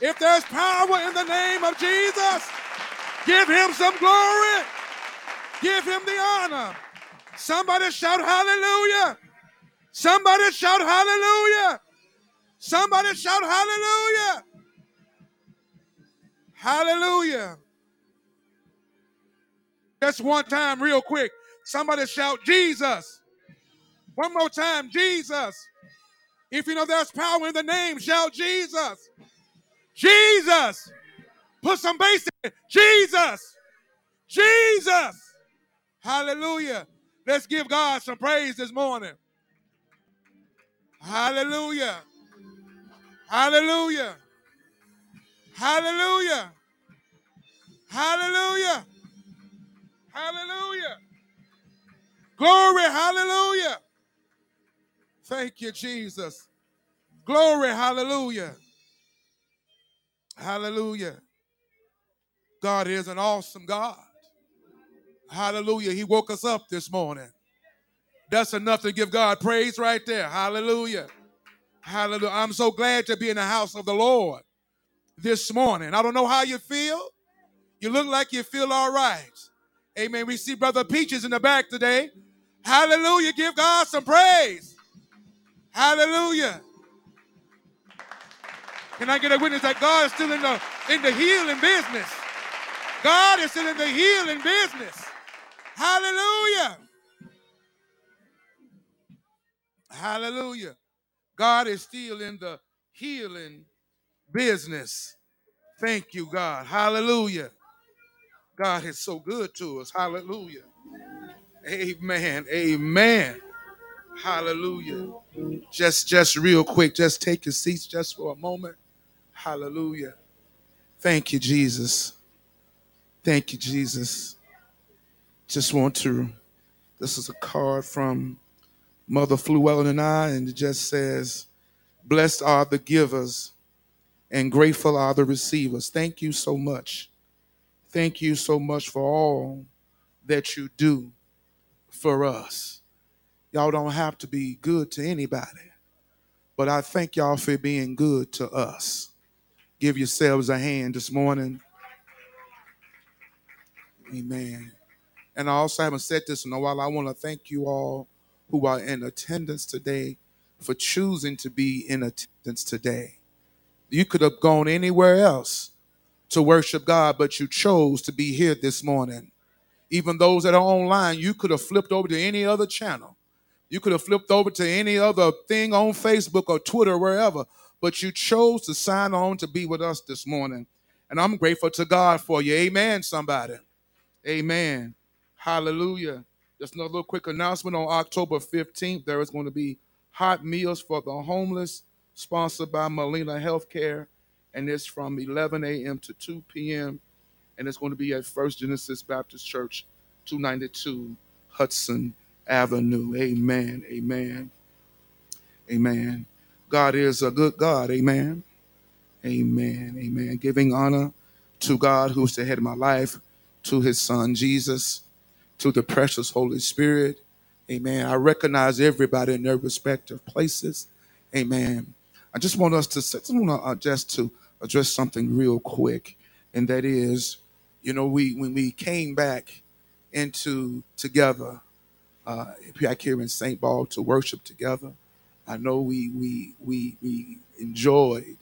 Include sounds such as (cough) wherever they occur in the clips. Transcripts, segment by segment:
If there's power in the name of Jesus, give him some glory. Give him the honor. Somebody shout hallelujah. Somebody shout hallelujah. Somebody shout hallelujah. Hallelujah. Just one time, real quick. Somebody shout Jesus. One more time, Jesus. If you know there's power in the name, shout Jesus. Jesus. Put some bass in. Jesus. Jesus. Hallelujah. Let's give God some praise this morning. Hallelujah. Hallelujah. Hallelujah. Hallelujah. Hallelujah. Glory. Hallelujah. Thank you, Jesus. Glory. Hallelujah. Hallelujah. God is an awesome God. Hallelujah. He woke us up this morning. That's enough to give God praise right there. Hallelujah. Hallelujah. I'm so glad to be in the house of the Lord this morning. I don't know how you feel. You look like you feel all right. Amen. We see Brother Peaches in the back today. Hallelujah. Give God some praise. Hallelujah. Can I get a witness that God is still in the in the healing business? God is still in the healing business. Hallelujah. Hallelujah. God is still in the healing business. Thank you, God. Hallelujah. God is so good to us. Hallelujah. Amen. Amen. Hallelujah. Just just real quick, just take your seats just for a moment. Hallelujah. Thank you, Jesus. Thank you, Jesus. Just want to this is a card from Mother Fluellen and I, and it just says, Blessed are the givers and grateful are the receivers. Thank you so much. Thank you so much for all that you do for us. Y'all don't have to be good to anybody, but I thank y'all for being good to us. Give yourselves a hand this morning. Amen. And I also haven't said this in a while. I want to thank you all who are in attendance today for choosing to be in attendance today. You could have gone anywhere else to worship God, but you chose to be here this morning. Even those that are online, you could have flipped over to any other channel. You could have flipped over to any other thing on Facebook or Twitter, wherever, but you chose to sign on to be with us this morning. And I'm grateful to God for you. Amen, somebody. Amen. Hallelujah. Just another little quick announcement on October 15th, there is going to be hot meals for the homeless, sponsored by Molina Healthcare, and it's from 11 a.m. to 2 p.m. And it's going to be at First Genesis Baptist Church, 292 Hudson Avenue. Amen. Amen. Amen. God is a good God. Amen. Amen. Amen. Giving honor to God who's the head of my life, to his son Jesus, to the precious Holy Spirit. Amen. I recognize everybody in their respective places. Amen. I just want us to just want to uh, just to address something real quick, and that is, you know, we when we came back into together uh, back here in St. Paul to worship together. I know we we we we enjoyed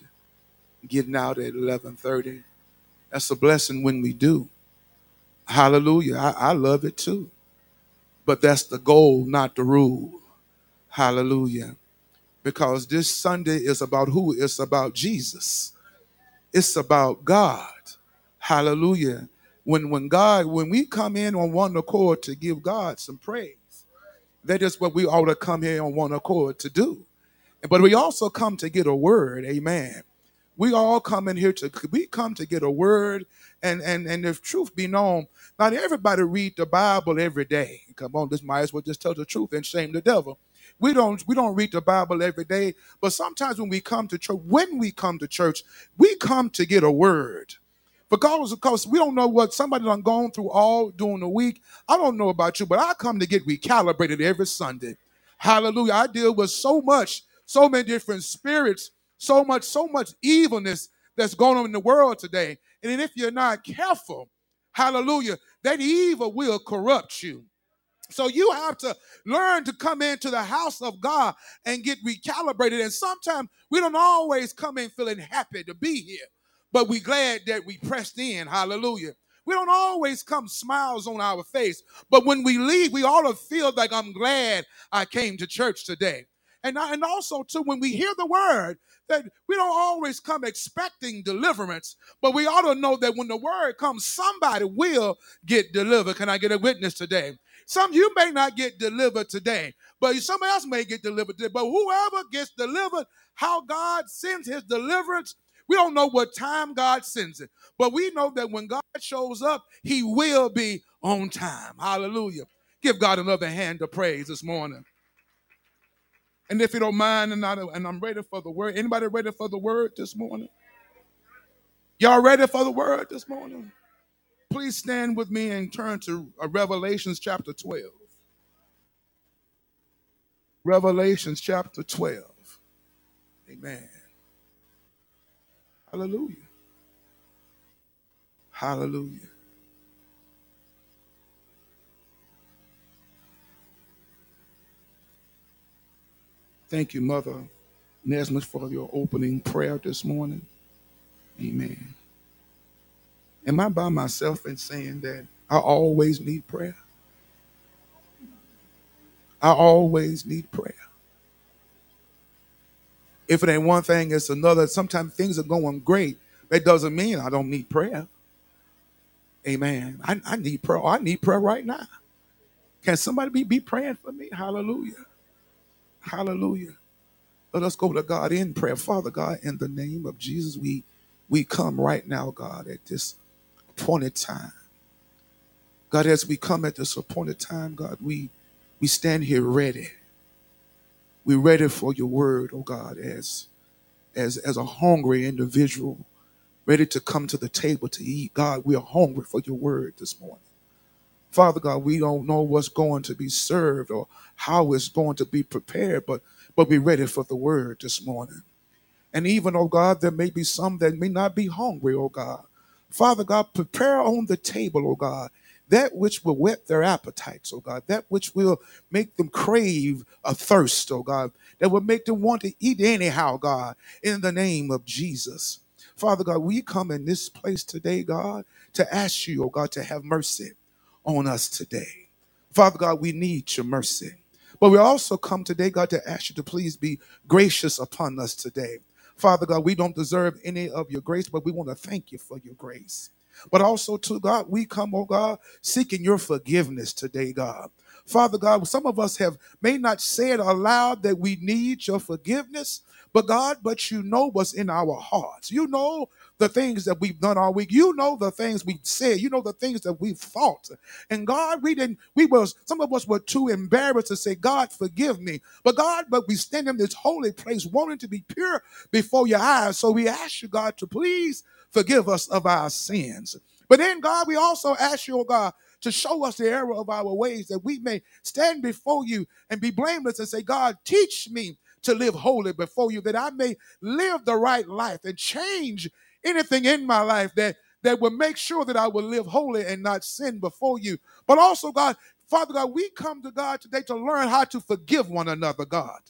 getting out at eleven thirty. That's a blessing when we do. Hallelujah. I, I love it too. But that's the goal, not the rule. Hallelujah. Because this Sunday is about who? It's about Jesus. It's about God. Hallelujah. When when God, when we come in on one accord to give God some praise, that is what we ought to come here on one accord to do. But we also come to get a word. Amen. We all come in here to we come to get a word, and and and if truth be known, not everybody read the Bible every day. Come on, this might as well just tell the truth and shame the devil. We don't we don't read the Bible every day, but sometimes when we come to church, when we come to church, we come to get a word. Because of course we don't know what somebody done gone through all during the week. I don't know about you, but I come to get recalibrated every Sunday. Hallelujah. I deal with so much, so many different spirits, so much, so much evilness that's going on in the world today. And if you're not careful, hallelujah, that evil will corrupt you. So you have to learn to come into the house of God and get recalibrated. And sometimes we don't always come in feeling happy to be here, but we glad that we pressed in. Hallelujah. We don't always come smiles on our face, but when we leave, we all feel like I'm glad I came to church today. And, I, and also, too, when we hear the word, that we don't always come expecting deliverance, but we ought to know that when the word comes, somebody will get delivered. Can I get a witness today? Some you may not get delivered today, but somebody else may get delivered today. But whoever gets delivered, how God sends his deliverance, we don't know what time God sends it. But we know that when God shows up, he will be on time. Hallelujah. Give God another hand of praise this morning. And if you don't mind, and, I, and I'm ready for the word. Anybody ready for the word this morning? Y'all ready for the word this morning? Please stand with me and turn to uh, Revelations chapter 12. Revelations chapter 12. Amen. Hallelujah. Hallelujah. Thank you, Mother Nesmith, for your opening prayer this morning. Amen. Am I by myself in saying that I always need prayer? I always need prayer. If it ain't one thing, it's another. Sometimes things are going great. That doesn't mean I don't need prayer. Amen. I, I need prayer. Oh, I need prayer right now. Can somebody be, be praying for me? Hallelujah. Hallelujah. Let us go to God in prayer. Father God, in the name of Jesus, we we come right now, God, at this appointed time. God, as we come at this appointed time, God, we we stand here ready. We're ready for your word, oh God, as as as a hungry individual, ready to come to the table to eat. God, we are hungry for your word this morning. Father God, we don't know what's going to be served or how it's going to be prepared, but but we're ready for the word this morning. And even, oh God, there may be some that may not be hungry, oh God. Father God, prepare on the table, oh God, that which will whet their appetites, oh God, that which will make them crave a thirst, oh God, that will make them want to eat anyhow, God, in the name of Jesus. Father God, we come in this place today, God, to ask you, oh God, to have mercy on us today. Father God, we need your mercy. But we also come today, God, to ask you to please be gracious upon us today. Father God, we don't deserve any of your grace, but we want to thank you for your grace. But also, to God, we come, oh God, seeking your forgiveness today, God. Father God, some of us have may not say it aloud that we need your forgiveness, but God, but you know what's in our hearts. You know the things that we've done all week. You know the things we've said. You know the things that we've thought. And God, we didn't, we was, some of us were too embarrassed to say, God, forgive me. But God, but we stand in this holy place wanting to be pure before your eyes. So we ask you, God, to please forgive us of our sins. But then, God, we also ask you, oh God, to show us the error of our ways that we may stand before you and be blameless and say, God, teach me to live holy before you, that I may live the right life and change anything in my life that that will make sure that I will live holy and not sin before you. But also, God, Father God, we come to God today to learn how to forgive one another, God.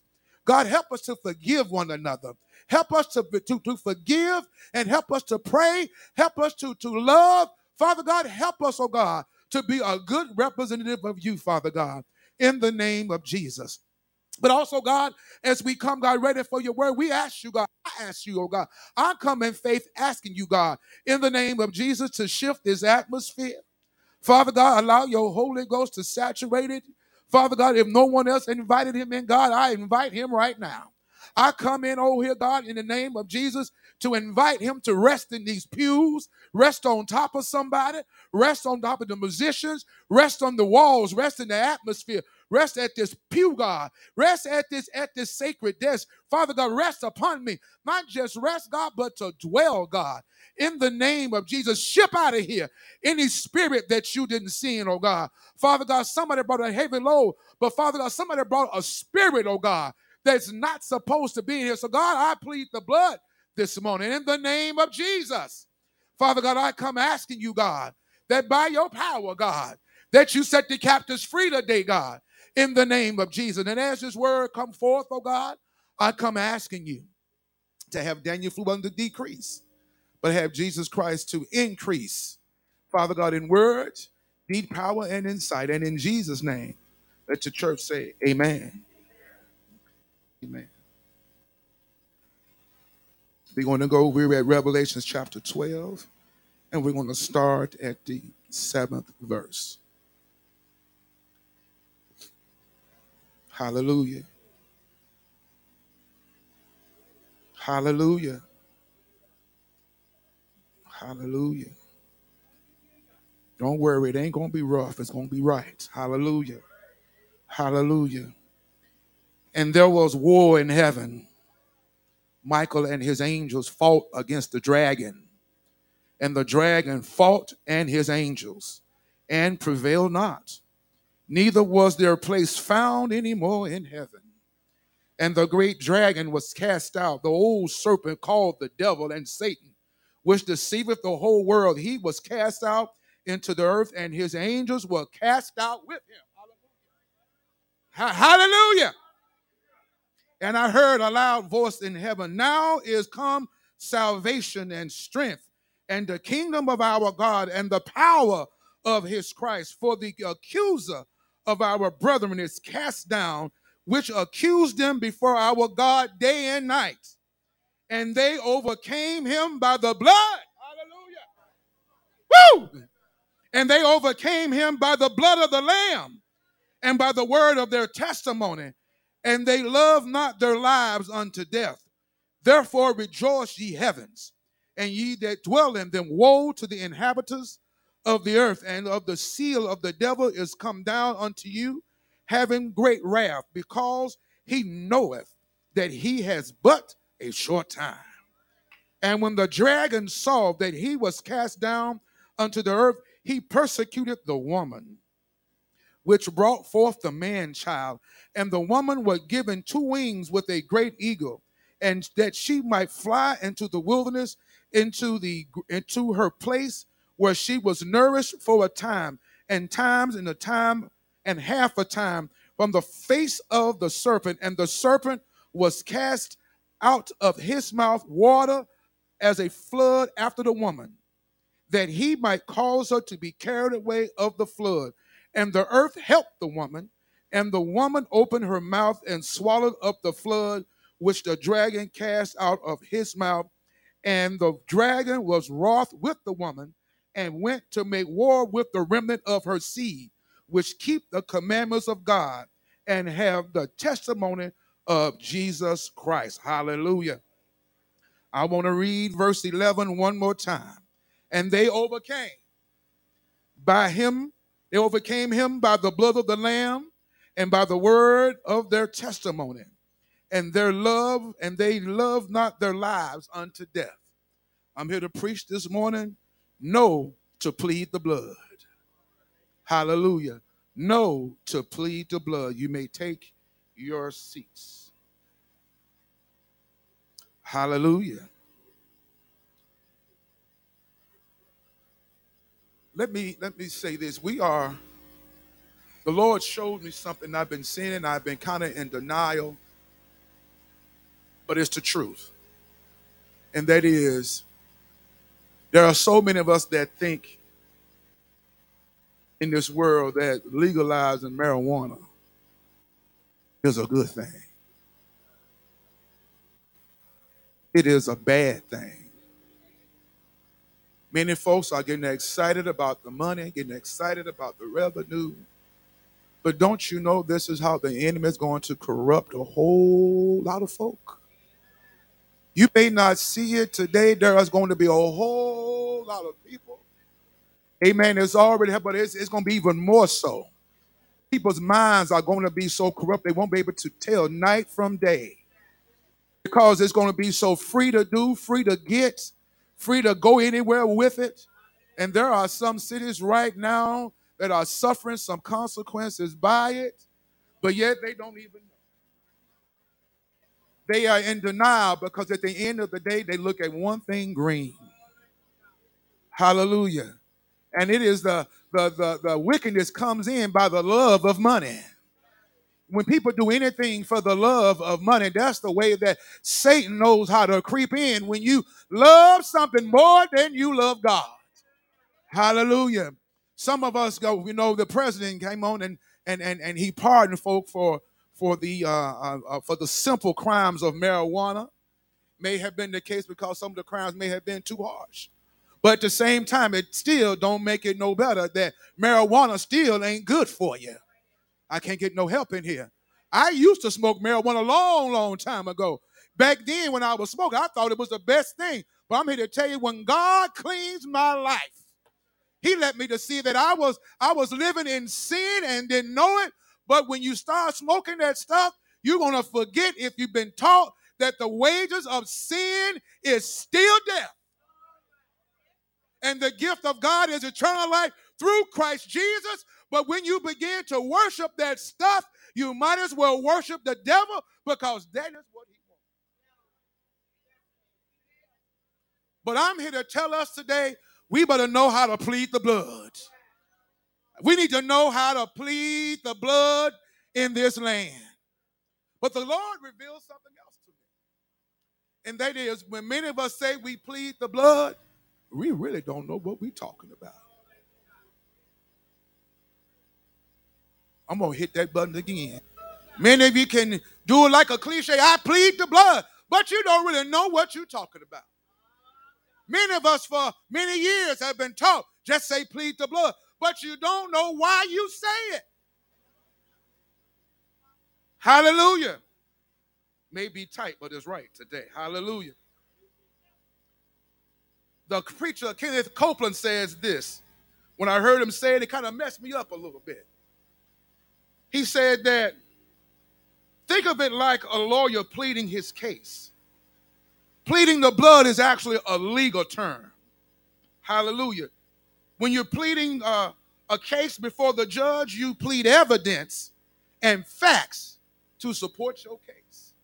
God, help us to forgive one another. Help us to, to, to forgive and help us to pray. Help us to, to love. Father God, help us, oh God, to be a good representative of you, Father God, in the name of Jesus. But also, God, as we come, God, ready for your word, we ask you, God, I ask you, oh God, I come in faith asking you, God, in the name of Jesus, to shift this atmosphere. Father God, allow your Holy Ghost to saturate it. Father God, if no one else invited him in, God, I invite him right now. I come in, oh here, God, in the name of Jesus, to invite him to rest in these pews, rest on top of somebody, rest on top of the musicians, rest on the walls, rest in the atmosphere, rest at this pew, God, rest at this at this sacred desk. Father God, rest upon me. Not just rest, God, but to dwell, God. In the name of Jesus, ship out of here any spirit that you didn't see in, oh God. Father God, somebody brought a heavy load, but Father God, somebody brought a spirit, oh God, that's not supposed to be in here. So, God, I plead the blood this morning in the name of Jesus. Father God, I come asking you, God, that by your power, God, that you set the captives free today, God, in the name of Jesus. And as this word come forth, oh God, I come asking you to have Daniel Fluellen decrease, but have Jesus Christ to increase. Father God, in words, deed, power, and insight. And in Jesus' name, let your church say, Amen. Amen. We're going to go, we're at Revelations chapter 12, and we're going to start at the seventh verse. Hallelujah. Hallelujah. Hallelujah. Don't worry, it ain't going to be rough. It's going to be right. Hallelujah. Hallelujah. And there was war in heaven. Michael and his angels fought against the dragon. And the dragon fought and his angels and prevailed not. Neither was their place found any more in heaven. And the great dragon was cast out, the old serpent called the devil and Satan, which deceiveth the whole world. He was cast out into the earth, and his angels were cast out with him. Hallelujah. And I heard a loud voice in heaven Now is come salvation and strength, and the kingdom of our God, and the power of his Christ. For the accuser of our brethren is cast down, which accused them before our God day and night. And they overcame him by the blood. Hallelujah. Woo! And they overcame him by the blood of the Lamb and by the word of their testimony. And they loved not their lives unto death. Therefore rejoice, ye heavens, and ye that dwell in them. Woe to the inhabitants of the earth, and of the seal of the devil is come down unto you, having great wrath, because he knoweth that he has but a short time. And when the dragon saw that he was cast down unto the earth, he persecuted the woman which brought forth the man child. And the woman was given two wings with a great eagle, and that she might fly into the wilderness, into the into her place where she was nourished for a time, and times and a time and half a time from the face of the serpent. And the serpent was cast out of his mouth water as a flood after the woman, that he might cause her to be carried away of the flood. And the earth helped the woman, and the woman opened her mouth and swallowed up the flood which the dragon cast out of his mouth. And the dragon was wroth with the woman and went to make war with the remnant of her seed, which keep the commandments of God and have the testimony of Jesus Christ. Hallelujah. I want to read verse 11 one more time. And they overcame by him they overcame him by the blood of the Lamb and by the word of their testimony. And their love, and they loved not their lives unto death. I'm here to preach this morning. No to plead the blood. Hallelujah. No to plead the blood. You may take your seats. Hallelujah. let me let me say this. We are the Lord showed me something I've been seeing. I've been kind of in denial, but it's the truth. And that is there are so many of us that think in this world that legalizing marijuana is a good thing. It is a bad thing. Many folks are getting excited about the money, getting excited about the revenue. But don't you know this is how the enemy is going to corrupt a whole lot of folk? You may not see it today. There is going to be a whole lot of people. Amen. It's already, but it's, it's going to be even more so. People's minds are going to be so corrupt they won't be able to tell night from day because it's going to be so free to do, free to get, free to go anywhere with it. And there are some cities right now that are suffering some consequences by it, but yet they don't even know. They are in denial because at the end of the day, they look at one thing green. Hallelujah. And it is the, the, the, the wickedness comes in by the love of money. When people do anything for the love of money, that's the way that Satan knows how to creep in. When you love something more than you love God. Hallelujah. Some of us go, you know, the president came on and and and, and he pardoned folk for for the uh, uh, uh, for the simple crimes of marijuana. May have been the case because some of the crimes may have been too harsh. But at the same time, it still don't make it no better that marijuana still ain't good for you. I can't get no help in here. I used to smoke marijuana a long, long time ago. Back then, when I was smoking, I thought it was the best thing. But I'm here to tell you, when God cleans my life, he let me to see that I was I was living in sin and didn't know it. But when you start smoking that stuff, you're gonna forget if you've been taught that the wages of sin is still death. And the gift of God is eternal life through Christ Jesus. But when you begin to worship that stuff, you might as well worship the devil because that is what he wants. But I'm here to tell us today we better know how to plead the blood. We need to know how to plead the blood in this land. But the Lord reveals something else to me. And that is when many of us say we plead the blood, we really don't know what we're talking about. I'm going to hit that button again. Many of you can do it like a cliche I plead the blood, but you don't really know what you're talking about. Many of us for many years have been taught just say plead the blood, but you don't know why you say it. Hallelujah. May be tight, but it's right today. Hallelujah. The preacher Kenneth Copeland says this. When I heard him say it, it kind of messed me up a little bit. He said that think of it like a lawyer pleading his case. Pleading the blood is actually a legal term. Hallelujah. When you're pleading uh, a case before the judge, you plead evidence and facts to support your case.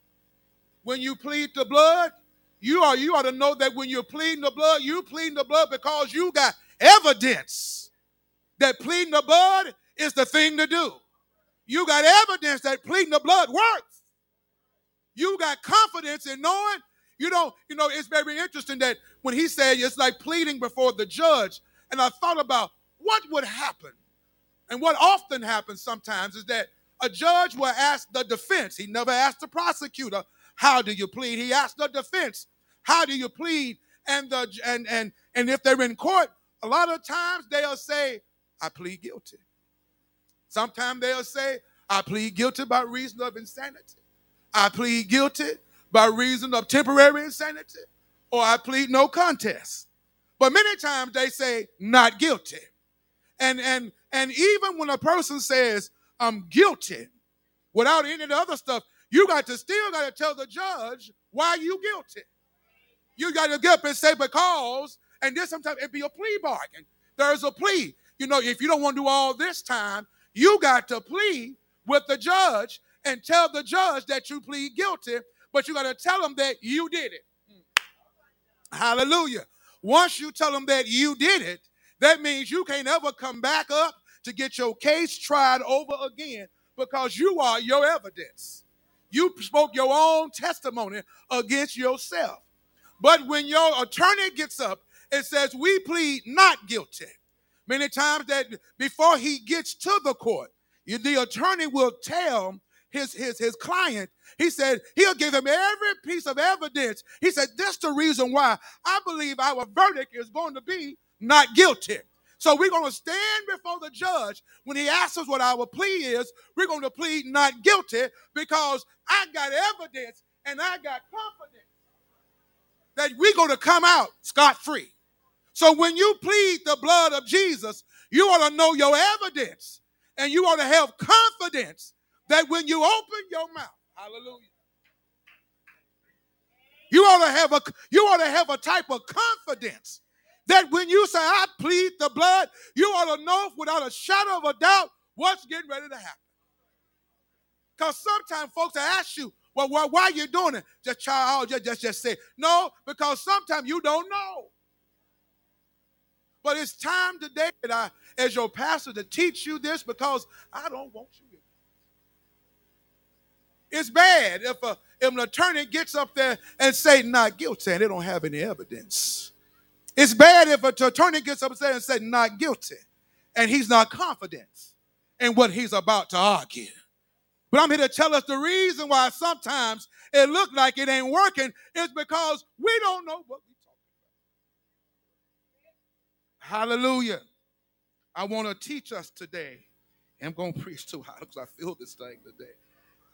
When you plead the blood, you are you ought to know that when you're pleading the blood, you pleading the blood because you got evidence that pleading the blood is the thing to do. You got evidence that pleading the blood works. You got confidence in knowing you know, you know, it's very interesting that when he said it's like pleading before the judge, and I thought about what would happen. And what often happens sometimes is that a judge will ask the defense. He never asked the prosecutor, "How do you plead?" He asked the defense, "How do you plead?" And the and and and if they're in court, a lot of times they'll say, "I plead guilty." Sometimes they'll say, "I plead guilty by reason of insanity." I plead guilty by reason of temporary insanity, or I plead no contest. But many times they say not guilty. And and and even when a person says I'm guilty without any of the other stuff, you got to still got to tell the judge why you guilty. You got to get up and say because, and then sometimes it be a plea bargain. There's a plea. You know, if you don't want to do all this time, you got to plead with the judge and tell the judge that you plead guilty but you got to tell them that you did it. Mm. Hallelujah. Once you tell them that you did it, that means you can't ever come back up to get your case tried over again because you are your evidence. You spoke your own testimony against yourself. But when your attorney gets up and says, We plead not guilty, many times that before he gets to the court, the attorney will tell his, his, his client, he said he'll give him every piece of evidence. He said, This the reason why I believe our verdict is going to be not guilty. So we're going to stand before the judge when he asks us what our plea is. We're going to plead not guilty because I got evidence and I got confidence that we're going to come out scot free. So when you plead the blood of Jesus, you ought to know your evidence and you ought to have confidence that when you open your mouth, hallelujah, you ought to have a you ought to have a type of confidence that when you say I plead the blood, you ought to know without a shadow of a doubt what's getting ready to happen. Because sometimes folks ask you, Well, why, why are you doing it? Just child, oh, just, just, just say, no, because sometimes you don't know. But it's time today that I, as your pastor, to teach you this because I don't want you. It's bad if, a, if an attorney gets up there and say not guilty and they don't have any evidence. It's bad if an attorney gets up there and say not guilty and he's not confident in what he's about to argue. But I'm here to tell us the reason why sometimes it look like it ain't working is because we don't know what we're talking about. Hallelujah. I want to teach us today. I'm going (laughs) to preach too hard because I feel this thing today.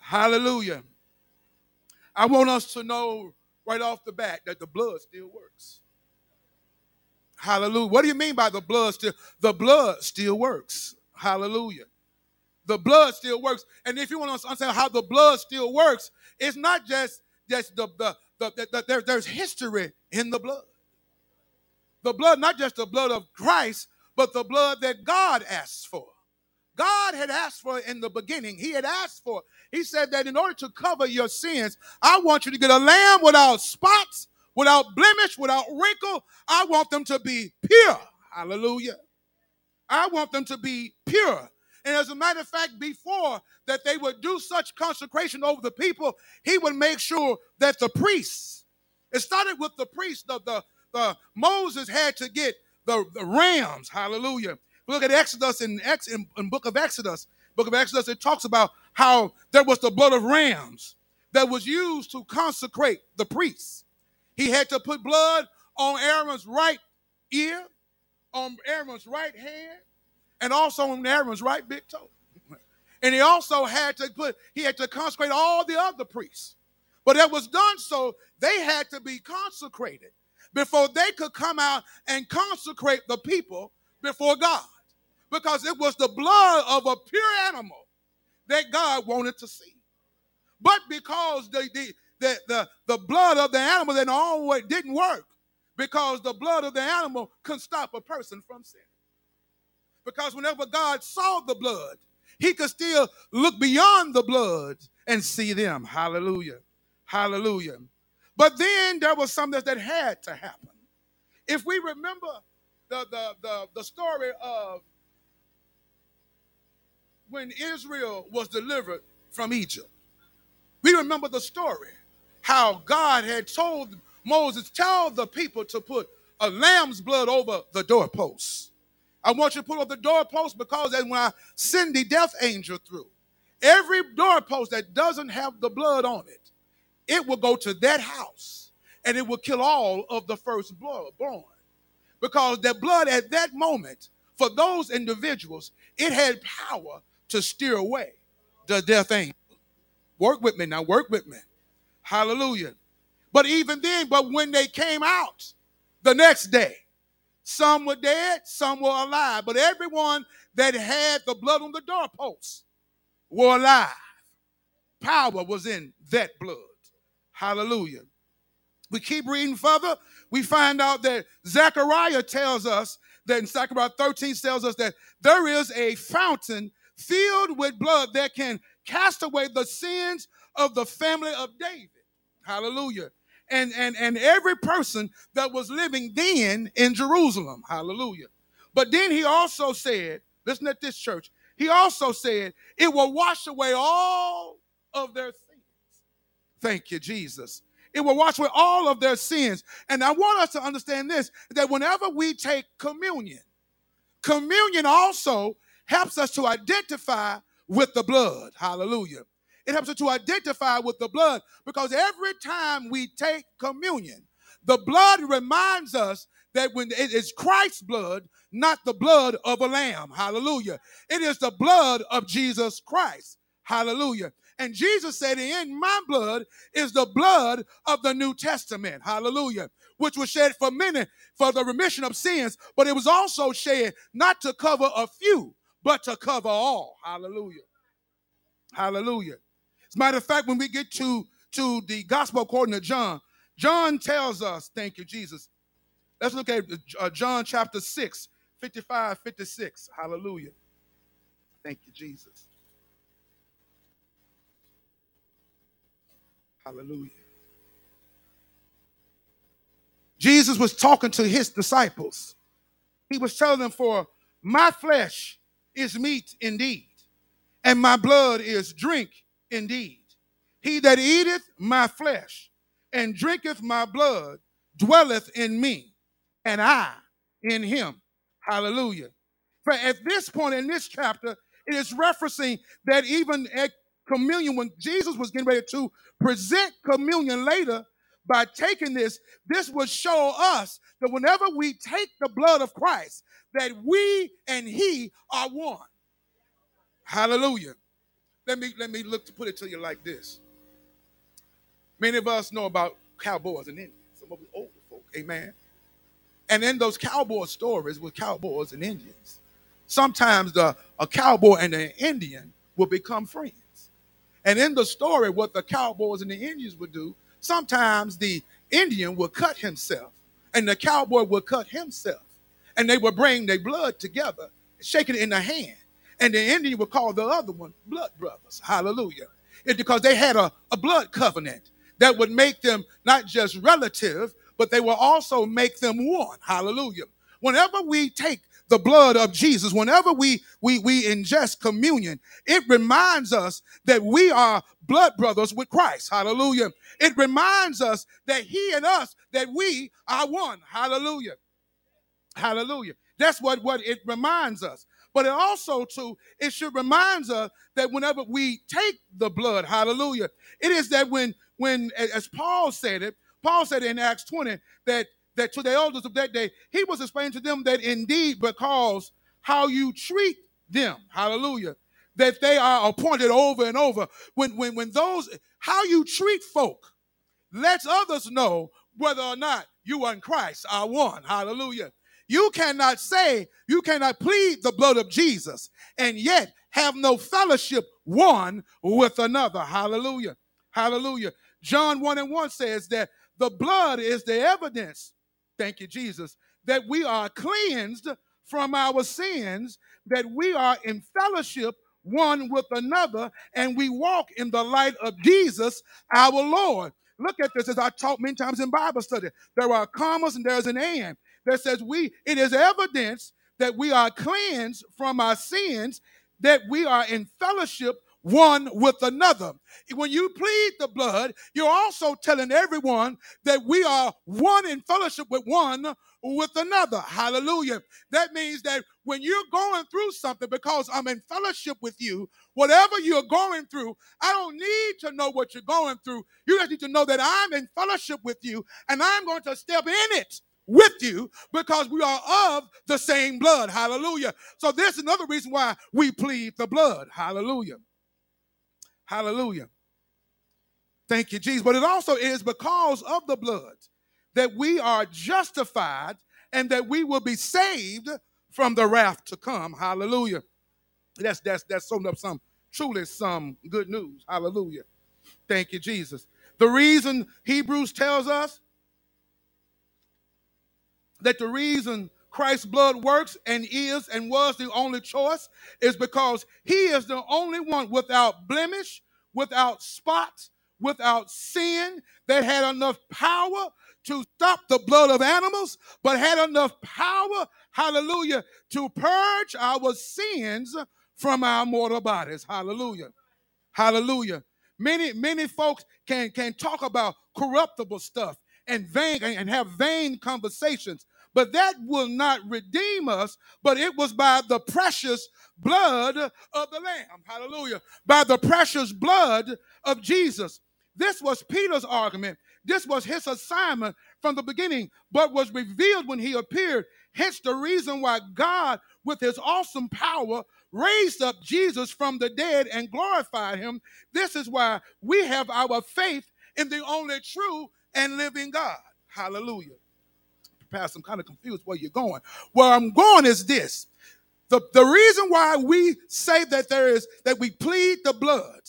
Hallelujah. I want us to know right off the bat that the blood still works. Hallelujah. What do you mean by the blood still? The blood still works. Hallelujah. The blood still works. And if you want to understand how the blood still works, it's not just, just the, the, the, the, the there, there's history in the blood. The blood, not just the blood of Christ, but the blood that God asks for. God had asked for in the beginning. He had asked for. He said that in order to cover your sins, I want you to get a lamb without spots, without blemish, without wrinkle. I want them to be pure. Hallelujah. I want them to be pure. And as a matter of fact, before that they would do such consecration over the people, he would make sure that the priests, it started with the priests, the, the, the Moses had to get the, the rams, hallelujah, Look at Exodus in, Ex, in, in book of Exodus. Book of Exodus, it talks about how there was the blood of rams that was used to consecrate the priests. He had to put blood on Aaron's right ear, on Aaron's right hand, and also on Aaron's right big toe. (laughs) And he also had to put, he had to consecrate all the other priests. But it was done so they had to be consecrated before they could come out and consecrate the people before God because it was the blood of a pure animal that God wanted to see. But because the, the, the, the, the blood of the animal then always didn't work, because the blood of the animal could stop a person from sin. Because whenever God saw the blood, he could still look beyond the blood and see them. Hallelujah. Hallelujah. But then there was something that had to happen. If we remember the, the, the, the story of when Israel was delivered from Egypt. We remember the story how God had told Moses, Tell the people to put a lamb's blood over the doorposts. I want you to put over the doorpost because when I send the death angel through, every doorpost that doesn't have the blood on it, it will go to that house and it will kill all of the first born. Because the blood at that moment, for those individuals, it had power to steer away the death angel. Work with me now, work with me. Hallelujah. But even then, but when they came out the next day, some were dead, some were alive, but everyone that had the blood on the doorposts were alive. Power was in that blood. Hallelujah. We keep reading further. We find out that Zechariah tells us that in Zechariah 13 tells us that there is a fountain filled with blood that can cast away the sins of the family of David. Hallelujah. And, and, and every person that was living then in Jerusalem. Hallelujah. But then he also said, listen at this church, he also said, it will wash away all of their sins. Thank you, Jesus. It will wash away all of their sins. And I want us to understand this that whenever we take communion, communion also helps us to identify with the blood. Hallelujah. It helps us to identify with the blood because every time we take communion, the blood reminds us that when it is Christ's blood, not the blood of a lamb. Hallelujah. It is the blood of Jesus Christ. Hallelujah. And Jesus said, In my blood is the blood of the New Testament. Hallelujah. Which was shed for many for the remission of sins, but it was also shed not to cover a few, but to cover all. Hallelujah. Hallelujah. As a matter of fact, when we get to, to the gospel according to John, John tells us, thank you, Jesus. Let's look at uh, John chapter 6, 55, 56. Hallelujah. Thank you, Jesus. Hallelujah. Jesus was talking to his disciples. He was telling them, For my flesh is meat indeed, and my blood is drink indeed. He that eateth my flesh and drinketh my blood dwelleth in me, and I in him. Hallelujah. For at this point in this chapter, it is referencing that even at communion, when Jesus was getting ready to present communion later, by taking this, this will show us that whenever we take the blood of Christ, that we and He are one. Hallelujah. Let me let me look to put it to you like this. Many of us know about cowboys and Indians. Some of us older folk, amen. And in those cowboy stories with cowboys and Indians, sometimes the a cowboy and an Indian will become friends. And in the story, what the cowboys and the Indians would do, sometimes the Indian would cut himself and the cowboy would cut himself. And they would bring their blood together, shake it in the hand. And the Indian would call the other one blood brothers. Hallelujah. It's because they had a, a blood covenant that would make them not just relative, but they will also make them one. Hallelujah. Whenever we take the blood of Jesus, whenever we, we, we ingest communion, it reminds us that we are blood brothers with Christ. Hallelujah. It reminds us that he and us, that we are one. Hallelujah. Hallelujah. That's what, what it reminds us. But it also, too, it should remind us that whenever we take the blood, hallelujah, it is that when, when as Paul said it, Paul said in Acts 20 that that to the elders of that day, he was explaining to them that indeed, because how you treat them, hallelujah, that they are appointed over and over. When, when, when those, how you treat folk lets others know whether or not you and Christ are one, hallelujah. You cannot say, you cannot plead the blood of Jesus and yet have no fellowship one with another. Hallelujah. Hallelujah. John 1 and 1 says that the blood is the evidence thank you, Jesus, that we are cleansed from our sins, that we are in fellowship one with another, and we walk in the light of Jesus, our Lord. Look at this as I taught many times in Bible study. There are commas and there's an and that says we, it is evidence that we are cleansed from our sins, that we are in fellowship one with another. When you plead the blood, you're also telling everyone that we are one in fellowship with one with another. Hallelujah. That means that when you're going through something, because I'm in fellowship with you, whatever you're going through, I don't need to know what you're going through. You just need to know that I'm in fellowship with you and I'm going to step in it with you because we are of the same blood. Hallelujah. So there's another reason why we plead the blood. Hallelujah. Hallelujah. Thank you, Jesus. But it also is because of the blood that we are justified and that we will be saved from the wrath to come. Hallelujah. That's that's that's summed up some truly some good news. Hallelujah. Thank you, Jesus. The reason Hebrews tells us that the reason Christ's blood works and is and was the only choice is because he is the only one without blemish, without spot, without sin that had enough power to stop the blood of animals, but had enough power, hallelujah, to purge our sins from our mortal bodies. Hallelujah. Hallelujah. Many, many folks can, can talk about corruptible stuff and vain and have vain conversations but that will not redeem us, but it was by the precious blood of the Lamb. Hallelujah. By the precious blood of Jesus. This was Peter's argument. This was his assignment from the beginning, but was revealed when he appeared. Hence, the reason why God, with his awesome power, raised up Jesus from the dead and glorified him. This is why we have our faith in the only true and living God. Hallelujah. Pastor, I'm kind of confused where you're going. Where I'm going is this. The, the reason why we say that there is, that we plead the blood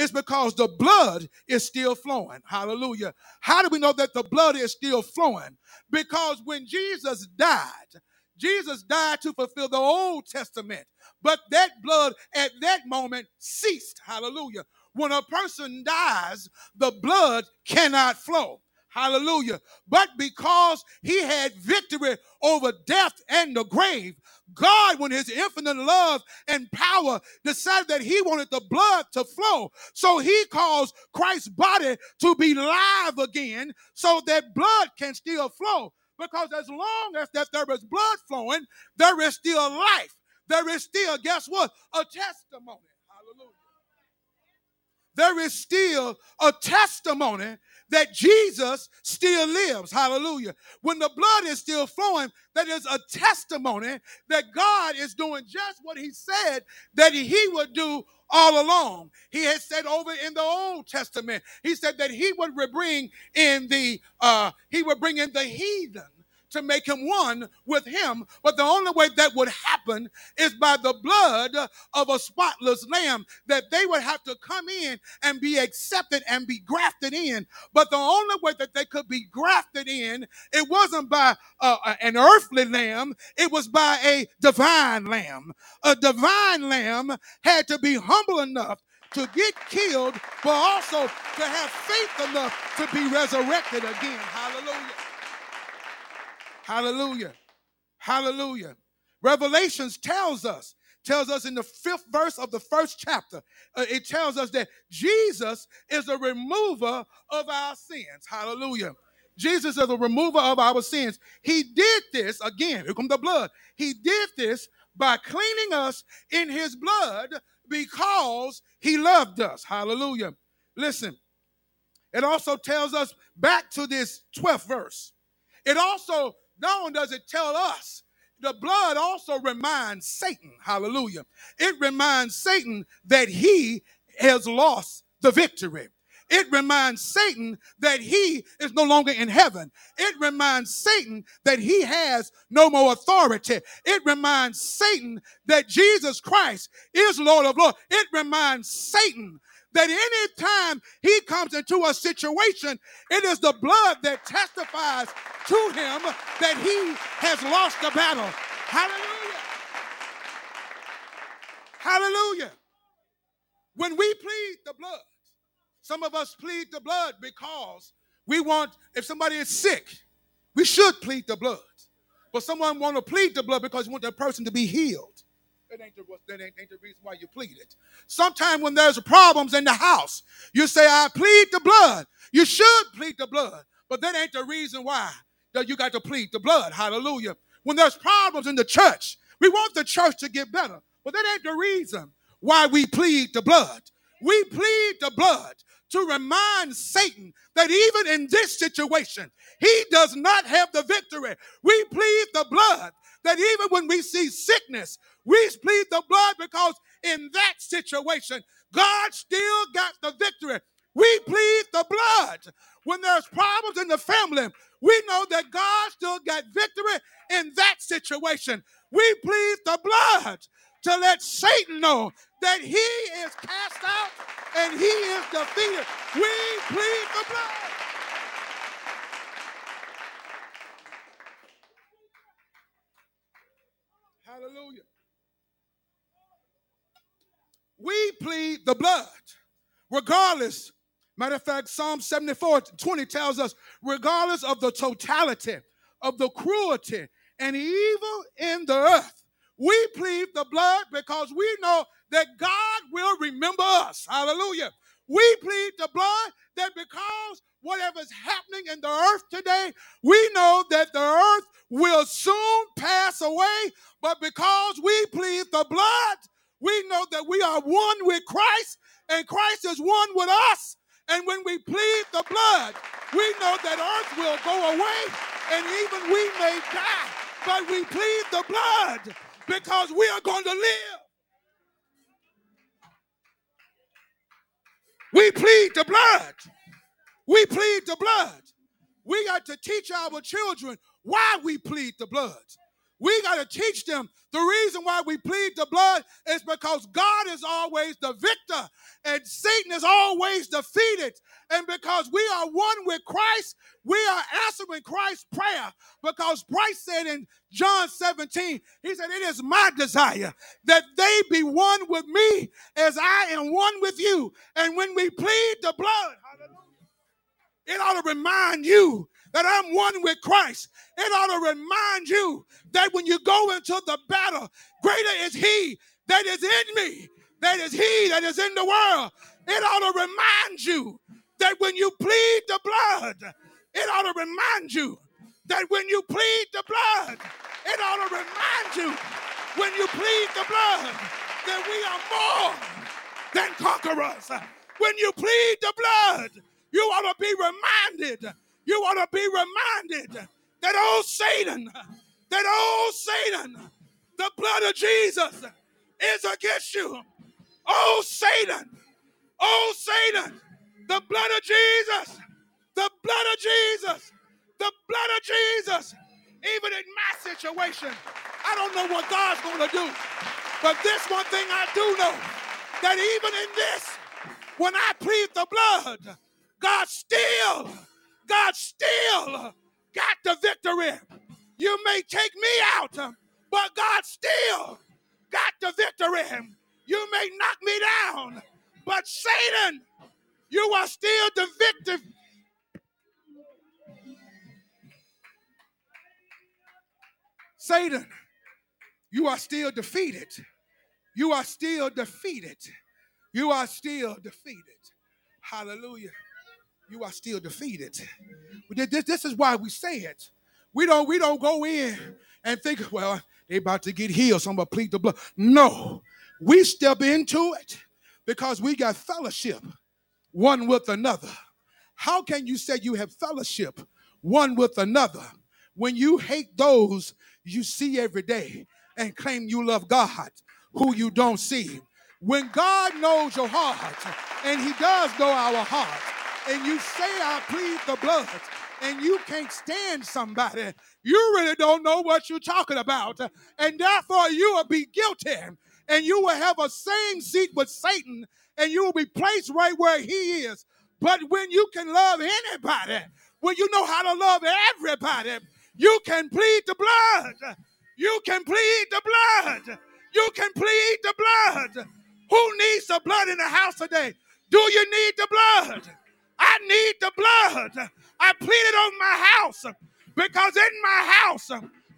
is because the blood is still flowing. Hallelujah. How do we know that the blood is still flowing? Because when Jesus died, Jesus died to fulfill the Old Testament, but that blood at that moment ceased. Hallelujah. when a person dies, the blood cannot flow. Hallelujah. But because he had victory over death and the grave, God, when his infinite love and power decided that he wanted the blood to flow. So he caused Christ's body to be live again so that blood can still flow. Because as long as that there is blood flowing, there is still life. There is still, guess what? A testimony. Hallelujah. There is still a testimony that Jesus still lives. Hallelujah. When the blood is still flowing, that is a testimony that God is doing just what he said that he would do all along. He had said over in the Old Testament, he said that he would bring in the uh, he would bring in the heathen to make him one with him. But the only way that would happen is by the blood of a spotless lamb, that they would have to come in and be accepted and be grafted in. But the only way that they could be grafted in, it wasn't by uh, an earthly lamb, it was by a divine lamb. A divine lamb had to be humble enough to get killed, but also to have faith enough to be resurrected again. Hallelujah. Hallelujah. Hallelujah. Revelations tells us, tells us in the fifth verse of the first chapter, uh, it tells us that Jesus is a remover of our sins. Hallelujah. Jesus is a remover of our sins. He did this, again, here come the blood. He did this by cleaning us in his blood because he loved us. Hallelujah. Listen, it also tells us back to this 12th verse. It also not only does it tell us, the blood also reminds Satan, hallelujah. It reminds Satan that he has lost the victory. It reminds Satan that he is no longer in heaven. It reminds Satan that he has no more authority. It reminds Satan that Jesus Christ is Lord of Lords. It reminds Satan that anytime he comes into a situation, it is the blood that testifies to him that he has lost the battle. Hallelujah. Hallelujah. When we plead the blood, some of us plead the blood because we want, if somebody is sick, we should plead the blood. But someone want to plead the blood because you want that person to be healed. That ain't the, that ain't, ain't the reason why you plead it. Sometimes when there's problems in the house, you say, I plead the blood. You should plead the blood, but that ain't the reason why that you got to plead the blood. Hallelujah. When there's problems in the church, we want the church to get better, but that ain't the reason why we plead the blood. We plead the blood to remind Satan that even in this situation, he does not have the victory. We plead the blood that even when we see sickness, we plead the blood because in that situation, God still got the victory. We plead the blood. When there's problems in the family, we know that God still got victory in that situation. We plead the blood to let Satan know that he is cast out and he is defeated. We plead the blood. Hallelujah. We plead the blood, regardless. Matter of fact, Psalm 74 20 tells us, regardless of the totality of the cruelty and evil in the earth, we plead the blood because we know that God will remember us. Hallelujah. We plead the blood that because whatever's happening in the earth today, we know that the earth will soon pass away, but because we plead the blood, we know that we are one with Christ and Christ is one with us. And when we plead the blood, we know that earth will go away and even we may die. But we plead the blood because we are going to live. We plead the blood. We plead the blood. We got to teach our children why we plead the blood. We got to teach them the reason why we plead the blood is because God is always the victor and Satan is always defeated. And because we are one with Christ, we are answering Christ's prayer. Because Christ said in John 17, He said, It is my desire that they be one with me as I am one with you. And when we plead the blood, it ought to remind you that I'm one with Christ. It ought to remind you that when you go into the battle, greater is He that is in me, that is He that is in the world. It ought to remind you that when you plead the blood, it ought to remind you that when you plead the blood, it ought to remind you when you plead the blood that we are more than conquerors. When you plead the blood, you ought to be reminded you ought to be reminded that old Satan, that old Satan, the blood of Jesus is against you. Oh, Satan, oh, Satan, the blood of Jesus, the blood of Jesus, the blood of Jesus. Even in my situation, I don't know what God's going to do. But this one thing I do know that even in this, when I plead the blood, God still God still got the victory. You may take me out, but God still got the victory. You may knock me down, but Satan, you are still the victor. Satan, you are still defeated. You are still defeated. You are still defeated. Hallelujah you are still defeated. This, this is why we say it. We don't, we don't go in and think, well, they about to get healed, so I'm gonna plead the blood. No, we step into it because we got fellowship one with another. How can you say you have fellowship one with another when you hate those you see every day and claim you love God who you don't see? When God knows your heart, and He does know our heart, and you say, I plead the blood, and you can't stand somebody, you really don't know what you're talking about. And therefore, you will be guilty, and you will have a same seat with Satan, and you will be placed right where he is. But when you can love anybody, when you know how to love everybody, you can plead the blood. You can plead the blood. You can plead the blood. Who needs the blood in the house today? Do you need the blood? I need the blood. I pleaded on my house because in my house,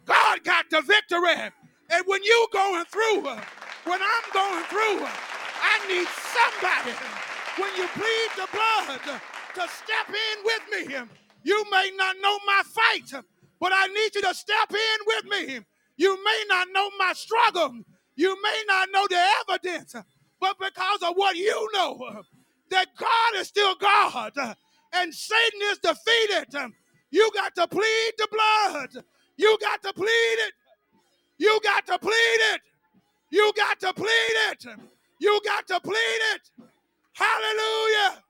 God got the victory. And when you going through, when I'm going through, I need somebody. When you plead the blood to step in with me, you may not know my fight, but I need you to step in with me. You may not know my struggle. You may not know the evidence, but because of what you know, that God is still God and Satan is defeated. You got to plead the blood. You got to plead it. You got to plead it. You got to plead it. You got to plead it. Hallelujah.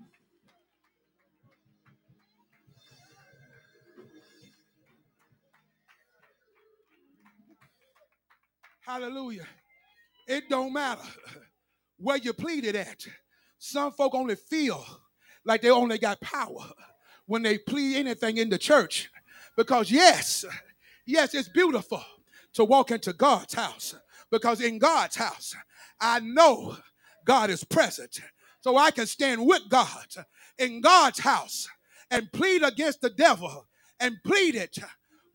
Hallelujah. It don't matter where you pleaded at. Some folk only feel like they only got power when they plead anything in the church. Because, yes, yes, it's beautiful to walk into God's house. Because in God's house, I know God is present. So I can stand with God in God's house and plead against the devil and plead it.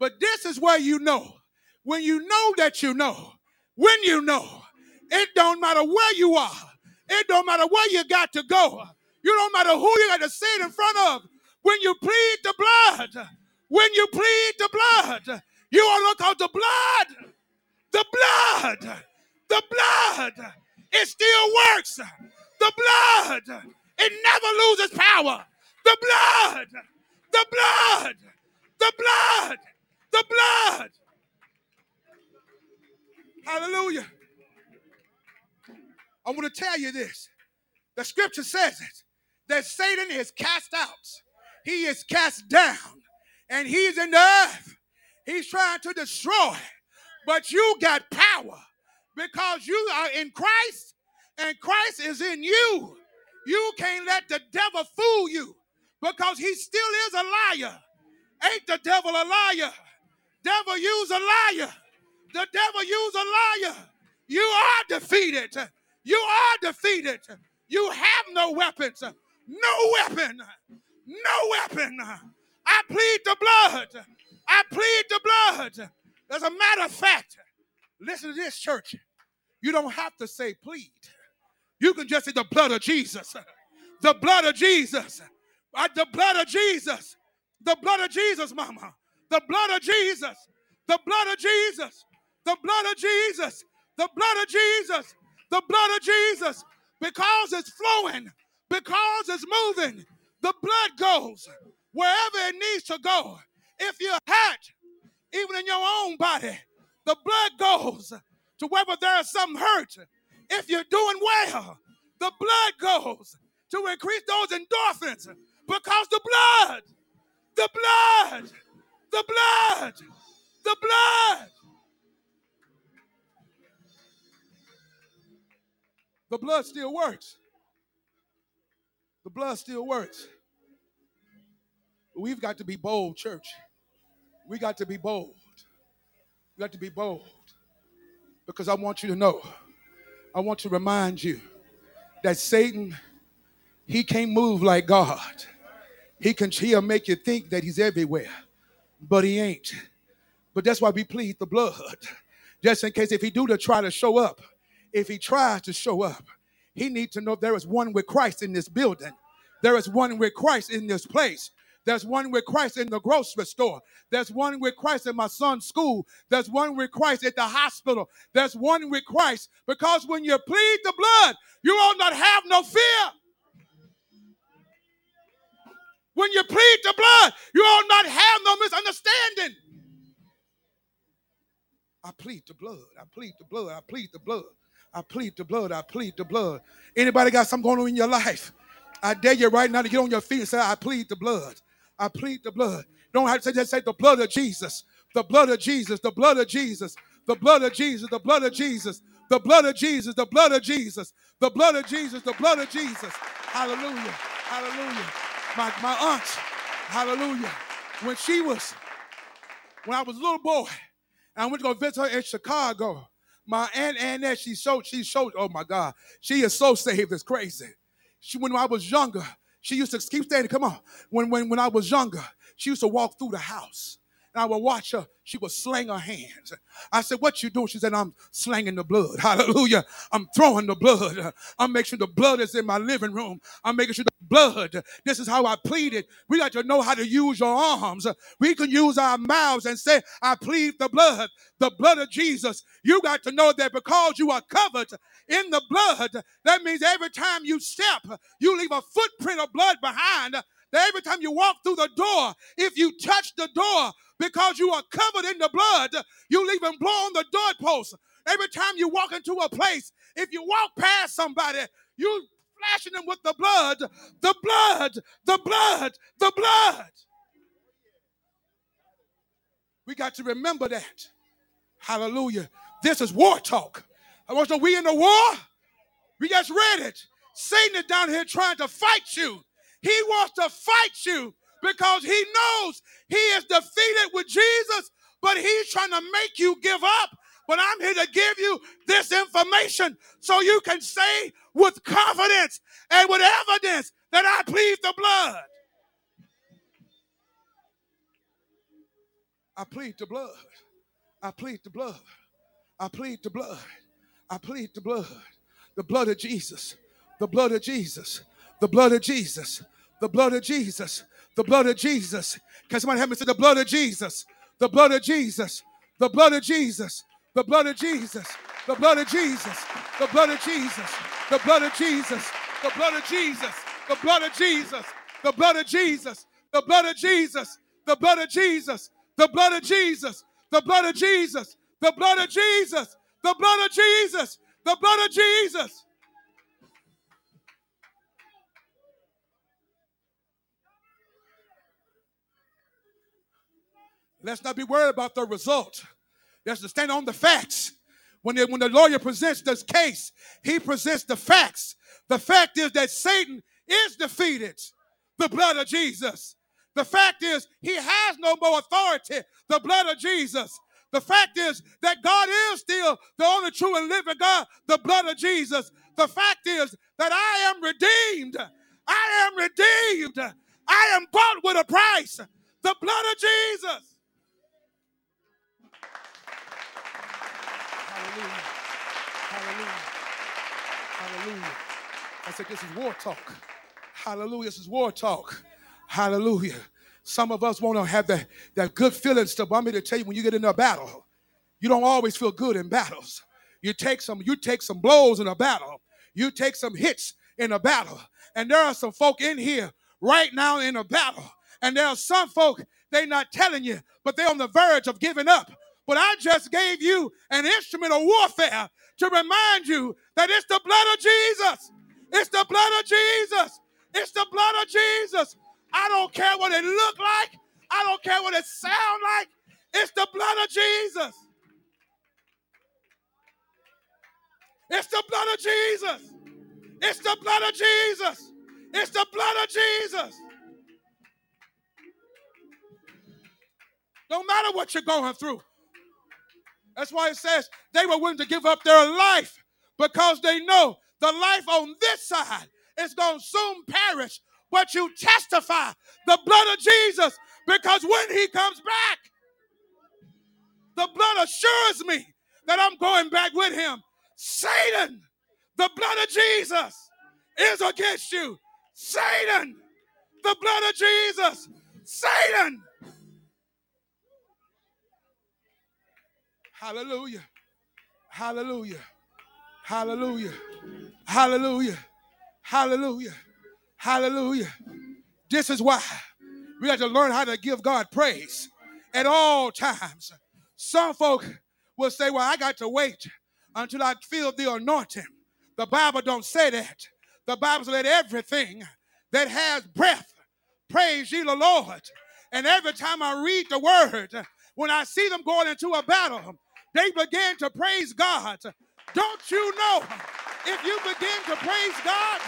But this is where you know. When you know that you know, when you know, it don't matter where you are it don't matter where you got to go. You don't matter who you got to sit in front of. When you plead the blood, when you plead the blood, you are look out the blood, the blood, the blood. It still works. The blood, it never loses power. The blood, the blood, the blood, the blood. Hallelujah. I want to tell you this. The scripture says it that Satan is cast out, he is cast down, and he's in the earth. He's trying to destroy. But you got power because you are in Christ and Christ is in you. You can't let the devil fool you because he still is a liar. Ain't the devil a liar? Devil use a liar. The devil use a liar. You are defeated. You are defeated. You have no weapons. No weapon. No weapon. I plead the blood. I plead the blood. As a matter of fact, listen to this, church. You don't have to say plead. You can just say the blood of Jesus. The blood of Jesus. Uh, the blood of Jesus. The blood of Jesus, mama. The blood of Jesus. The blood of Jesus. The blood of Jesus. The blood of Jesus. The blood of Jesus. Because it's flowing. Because it's moving. The blood goes wherever it needs to go. If you're hurt, even in your own body, the blood goes to wherever there's some hurt. If you're doing well, the blood goes to increase those endorphins because the blood, the blood, the blood, the blood. The blood still works. The blood still works. We've got to be bold, church. We got to be bold. We got to be bold. Because I want you to know, I want to remind you that Satan, he can't move like God. He can he'll make you think that he's everywhere, but he ain't. But that's why we plead the blood. Just in case if he do to try to show up, if he tries to show up, he needs to know there is one with Christ in this building. There is one with Christ in this place. There's one with Christ in the grocery store. There's one with Christ in my son's school. There's one with Christ at the hospital. There's one with Christ because when you plead the blood, you will not have no fear. When you plead the blood, you will not have no misunderstanding. I plead the blood. I plead the blood. I plead the blood. I plead the blood. I plead the blood. Anybody got something going on in your life? I dare you right now to get on your feet and say, I plead the blood. I plead the blood. Don't have to say, just say the blood of Jesus. The blood of Jesus. The blood of Jesus. The blood of Jesus. The blood of Jesus. The blood of Jesus. The blood of Jesus. The blood of Jesus. The blood of Jesus. Hallelujah. Hallelujah. My, my aunt, hallelujah. When she was, when I was a little boy, and I went to go visit her in Chicago. My aunt Annette, she showed, she showed, oh my God, she is so saved, it's crazy. She, when I was younger, she used to keep standing, come on. When, when, when I was younger, she used to walk through the house. And I would watch her. She would sling her hands. I said, What you doing? She said, I'm slanging the blood. (laughs) Hallelujah. I'm throwing the blood. I'm making sure the blood is in my living room. I'm making sure the blood. This is how I pleaded. We got to know how to use your arms. We can use our mouths and say, I plead the blood, the blood of Jesus. You got to know that because you are covered in the blood, that means every time you step, you leave a footprint of blood behind. That every time you walk through the door, if you touch the door because you are covered in the blood, you leave and blow on the doorpost. Every time you walk into a place, if you walk past somebody, you flashing them with the blood, the blood, the blood, the blood. We got to remember that. Hallelujah. This is war talk. I want to know we in the war. We just read it. Satan is down here trying to fight you. He wants to fight you because he knows he is defeated with Jesus, but he's trying to make you give up. But I'm here to give you this information so you can say with confidence and with evidence that I plead the blood. I plead the blood. I plead the blood. I plead the blood. I plead the blood. The blood of Jesus. The blood of Jesus. The blood of Jesus. The blood of Jesus. The blood of Jesus. Can somebody help me say the blood of Jesus? The blood of Jesus. The blood of Jesus. The blood of Jesus. The blood of Jesus. The blood of Jesus. The blood of Jesus. The blood of Jesus. The blood of Jesus. The blood of Jesus. The blood of Jesus. The blood of Jesus. The blood of Jesus. The blood of Jesus. The blood of Jesus. The blood of Jesus. The blood of Jesus. Let's not be worried about the result. That's to stand on the facts. When the, when the lawyer presents this case, he presents the facts. The fact is that Satan is defeated. The blood of Jesus. The fact is he has no more authority. The blood of Jesus. The fact is that God is still the only true and living God, the blood of Jesus. The fact is that I am redeemed. I am redeemed. I am bought with a price. The blood of Jesus. Hallelujah. Hallelujah. I said, this is war talk. Hallelujah. This is war talk. Hallelujah. Some of us want to have that, that good feeling stuff. I'm here to tell you when you get in a battle, you don't always feel good in battles. You take some, you take some blows in a battle. You take some hits in a battle. And there are some folk in here right now in a battle. And there are some folk, they're not telling you, but they're on the verge of giving up. But I just gave you an instrument of warfare to remind you that it's the blood of Jesus. It's the blood of Jesus. It's the blood of Jesus. I don't care what it look like. I don't care what it sound like. It's the blood of Jesus. It's the blood of Jesus. It's the blood of Jesus. It's the blood of Jesus. No matter what you're going through. That's why it says they were willing to give up their life because they know the life on this side is going to soon perish. But you testify the blood of Jesus because when he comes back, the blood assures me that I'm going back with him. Satan, the blood of Jesus is against you. Satan, the blood of Jesus. Satan. Hallelujah. Hallelujah. Hallelujah. Hallelujah. Hallelujah. Hallelujah. This is why we have to learn how to give God praise at all times. Some folk will say, Well, I got to wait until I feel the anointing. The Bible don't say that. The Bible says, everything that has breath praise ye the Lord. And every time I read the word, when I see them going into a battle, they began to praise God. Don't you know? If you begin to praise God,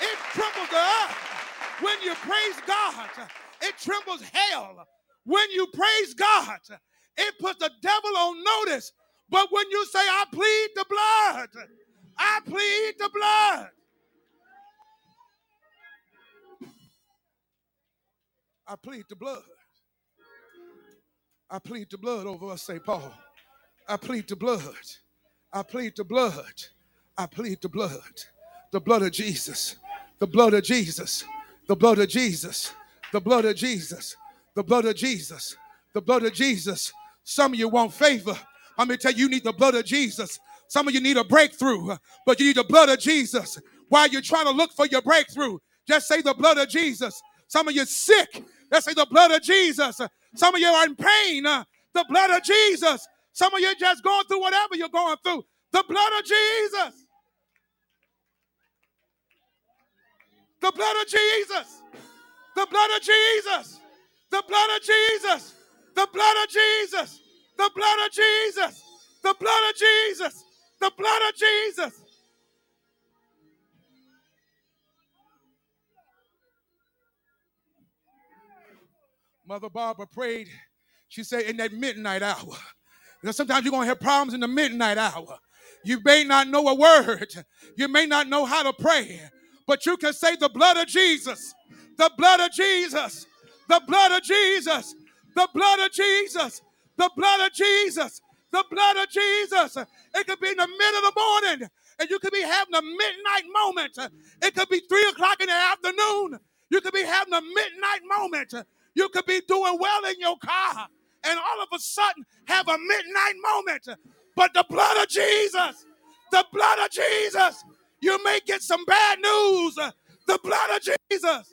it trembles the earth. When you praise God, it trembles hell. When you praise God, it puts the devil on notice. But when you say, I plead the blood, I plead the blood. I plead the blood. I plead the blood over us, St. Paul. I plead the blood. I plead the blood. I plead the blood. The blood of Jesus. The blood of Jesus. The blood of Jesus. The blood of Jesus. The blood of Jesus. The blood of Jesus. Some of you want favor. I'm going to tell you, you need the blood of Jesus. Some of you need a breakthrough, but you need the blood of Jesus. While you're trying to look for your breakthrough, just say the blood of Jesus. Some of you sick. Let's say the blood of Jesus. Some of you are in pain. The blood of Jesus. Some of you just going through whatever you're going through. The blood of Jesus. The blood of Jesus. The blood of Jesus. The blood of Jesus. The blood of Jesus. The blood of Jesus. The blood of Jesus. The blood of Jesus. Mother Barbara prayed. She said, in that midnight hour. Sometimes you're going to have problems in the midnight hour. You may not know a word, you may not know how to pray, but you can say, The blood of Jesus, the blood of Jesus, the blood of Jesus, the blood of Jesus, the blood of Jesus, the blood of Jesus. It could be in the middle of the morning, and you could be having a midnight moment. It could be three o'clock in the afternoon. You could be having a midnight moment. You could be doing well in your car and all of a sudden have a midnight moment. But the blood of Jesus, the blood of Jesus, you may get some bad news. The blood of Jesus.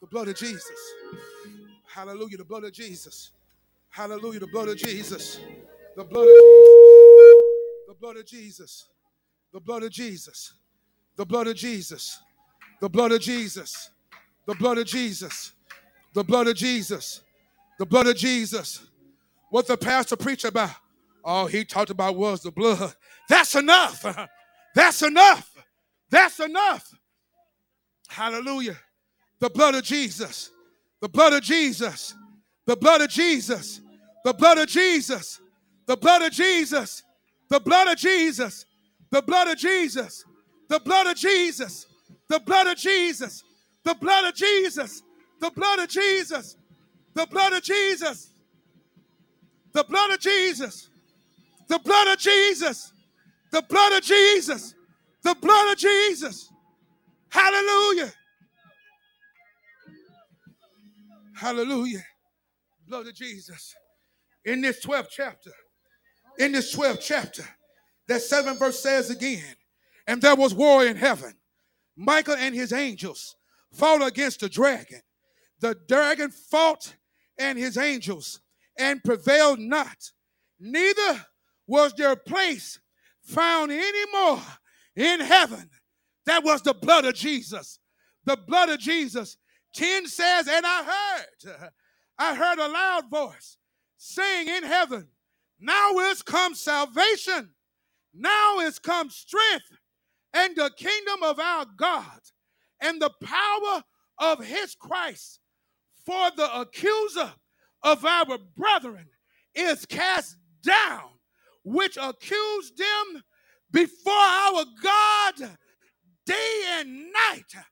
The blood of Jesus. Hallelujah. The blood of Jesus. Hallelujah. The blood of Jesus. The blood of Jesus. blood of Jesus. The blood of Jesus. The blood of Jesus. The blood of Jesus. The blood of Jesus. The blood of Jesus. The blood of Jesus. What the pastor preached about. All he talked about was the blood. That's enough. That's enough. That's enough. Hallelujah. The blood of Jesus. The blood of Jesus. The blood of Jesus. The blood of Jesus. The blood of Jesus. The blood of Jesus. The blood of Jesus. The blood of Jesus. The blood of Jesus. The blood of Jesus. The blood of Jesus. The blood of Jesus. The blood of Jesus. The blood of Jesus. The blood of Jesus. The blood of Jesus. Hallelujah. Hallelujah. Blood of Jesus. In this 12th chapter, in this 12th chapter, that 7th verse says again, and there was war in heaven. Michael and his angels fought against the dragon. The dragon fought and his angels and prevailed not. Neither was their place found anymore in heaven. That was the blood of Jesus. The blood of Jesus. 10 says, and I heard, (laughs) I heard a loud voice saying in heaven, now is come salvation, now is come strength, and the kingdom of our God, and the power of his Christ. For the accuser of our brethren is cast down, which accused them before our God day and night.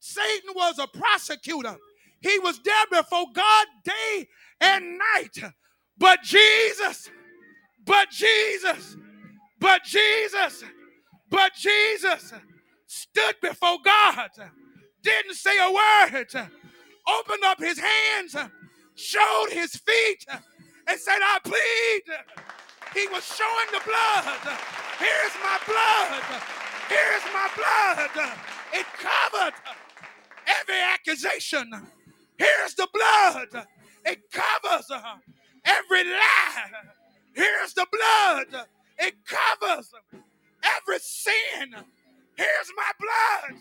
Satan was a prosecutor. He was there before God day and night. But Jesus, but Jesus, but Jesus, but Jesus stood before God, didn't say a word, opened up his hands, showed his feet, and said, I plead. He was showing the blood. Here's my blood. Here's my blood. It covered every accusation. Here's the blood. It covers every lie. Here's the blood. It covers every sin. Here's my blood.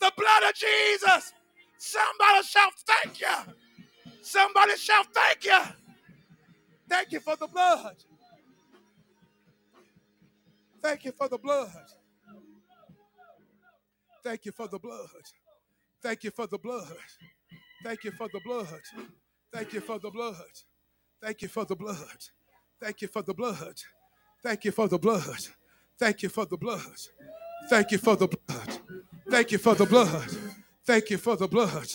The blood of Jesus. Somebody shall thank you. Somebody shall thank you. Thank you for the blood. Thank you for the blood. Thank you for the blood. Thank you for the blood. Thank you for the blood. Thank you for the blood. Thank you for the blood. Thank you for the blood. Thank you for the blood. Thank you for the blood. Thank you for the blood. Thank you for the blood. Thank you for the blood.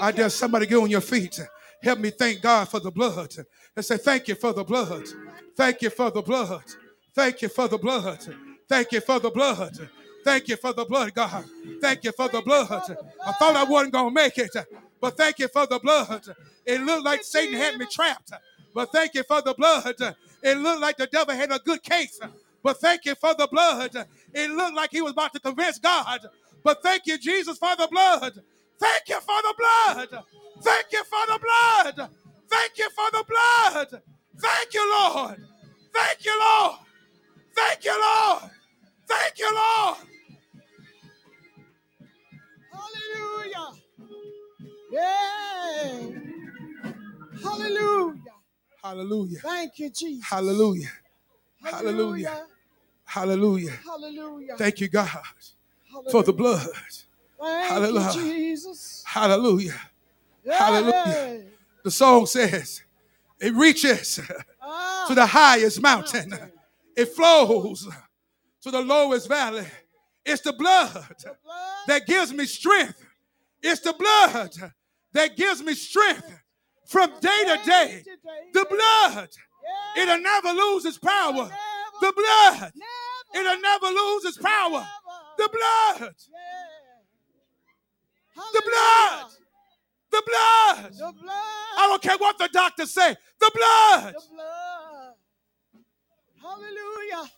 I dare somebody get on your feet. Help me thank God for the blood. And say, Thank you for the blood. Thank you for the blood. Thank you for the blood. Thank you for the blood. Thank you for the blood, God. Thank you for the blood. I thought I wasn't going to make it, but thank you for the blood. It looked like Satan had me trapped, but thank you for the blood. It looked like the devil had a good case, but thank you for the blood. It looked like he was about to convince God, but thank you, Jesus, for the blood. Thank you for the blood. Thank you for the blood. Thank you for the blood. Thank you, Lord. Thank you, Lord. Thank you, Lord. Thank you, Lord. Hallelujah. Thank you, Jesus. Hallelujah. Hallelujah. Hallelujah. Hallelujah. Thank you, God, for the blood. Thank Hallelujah. you, Jesus. Hallelujah. Yeah. Hallelujah. The song says it reaches Ah, to the highest mountain, it flows to the lowest valley. It's the blood the blood. that gives me strength. It's the blood that gives me strength from day to day. The blood, it'll never lose its power. The blood, it'll never lose its power. The blood, the blood, the blood. The blood. I don't care what the doctors say. The blood. The blood. Hallelujah.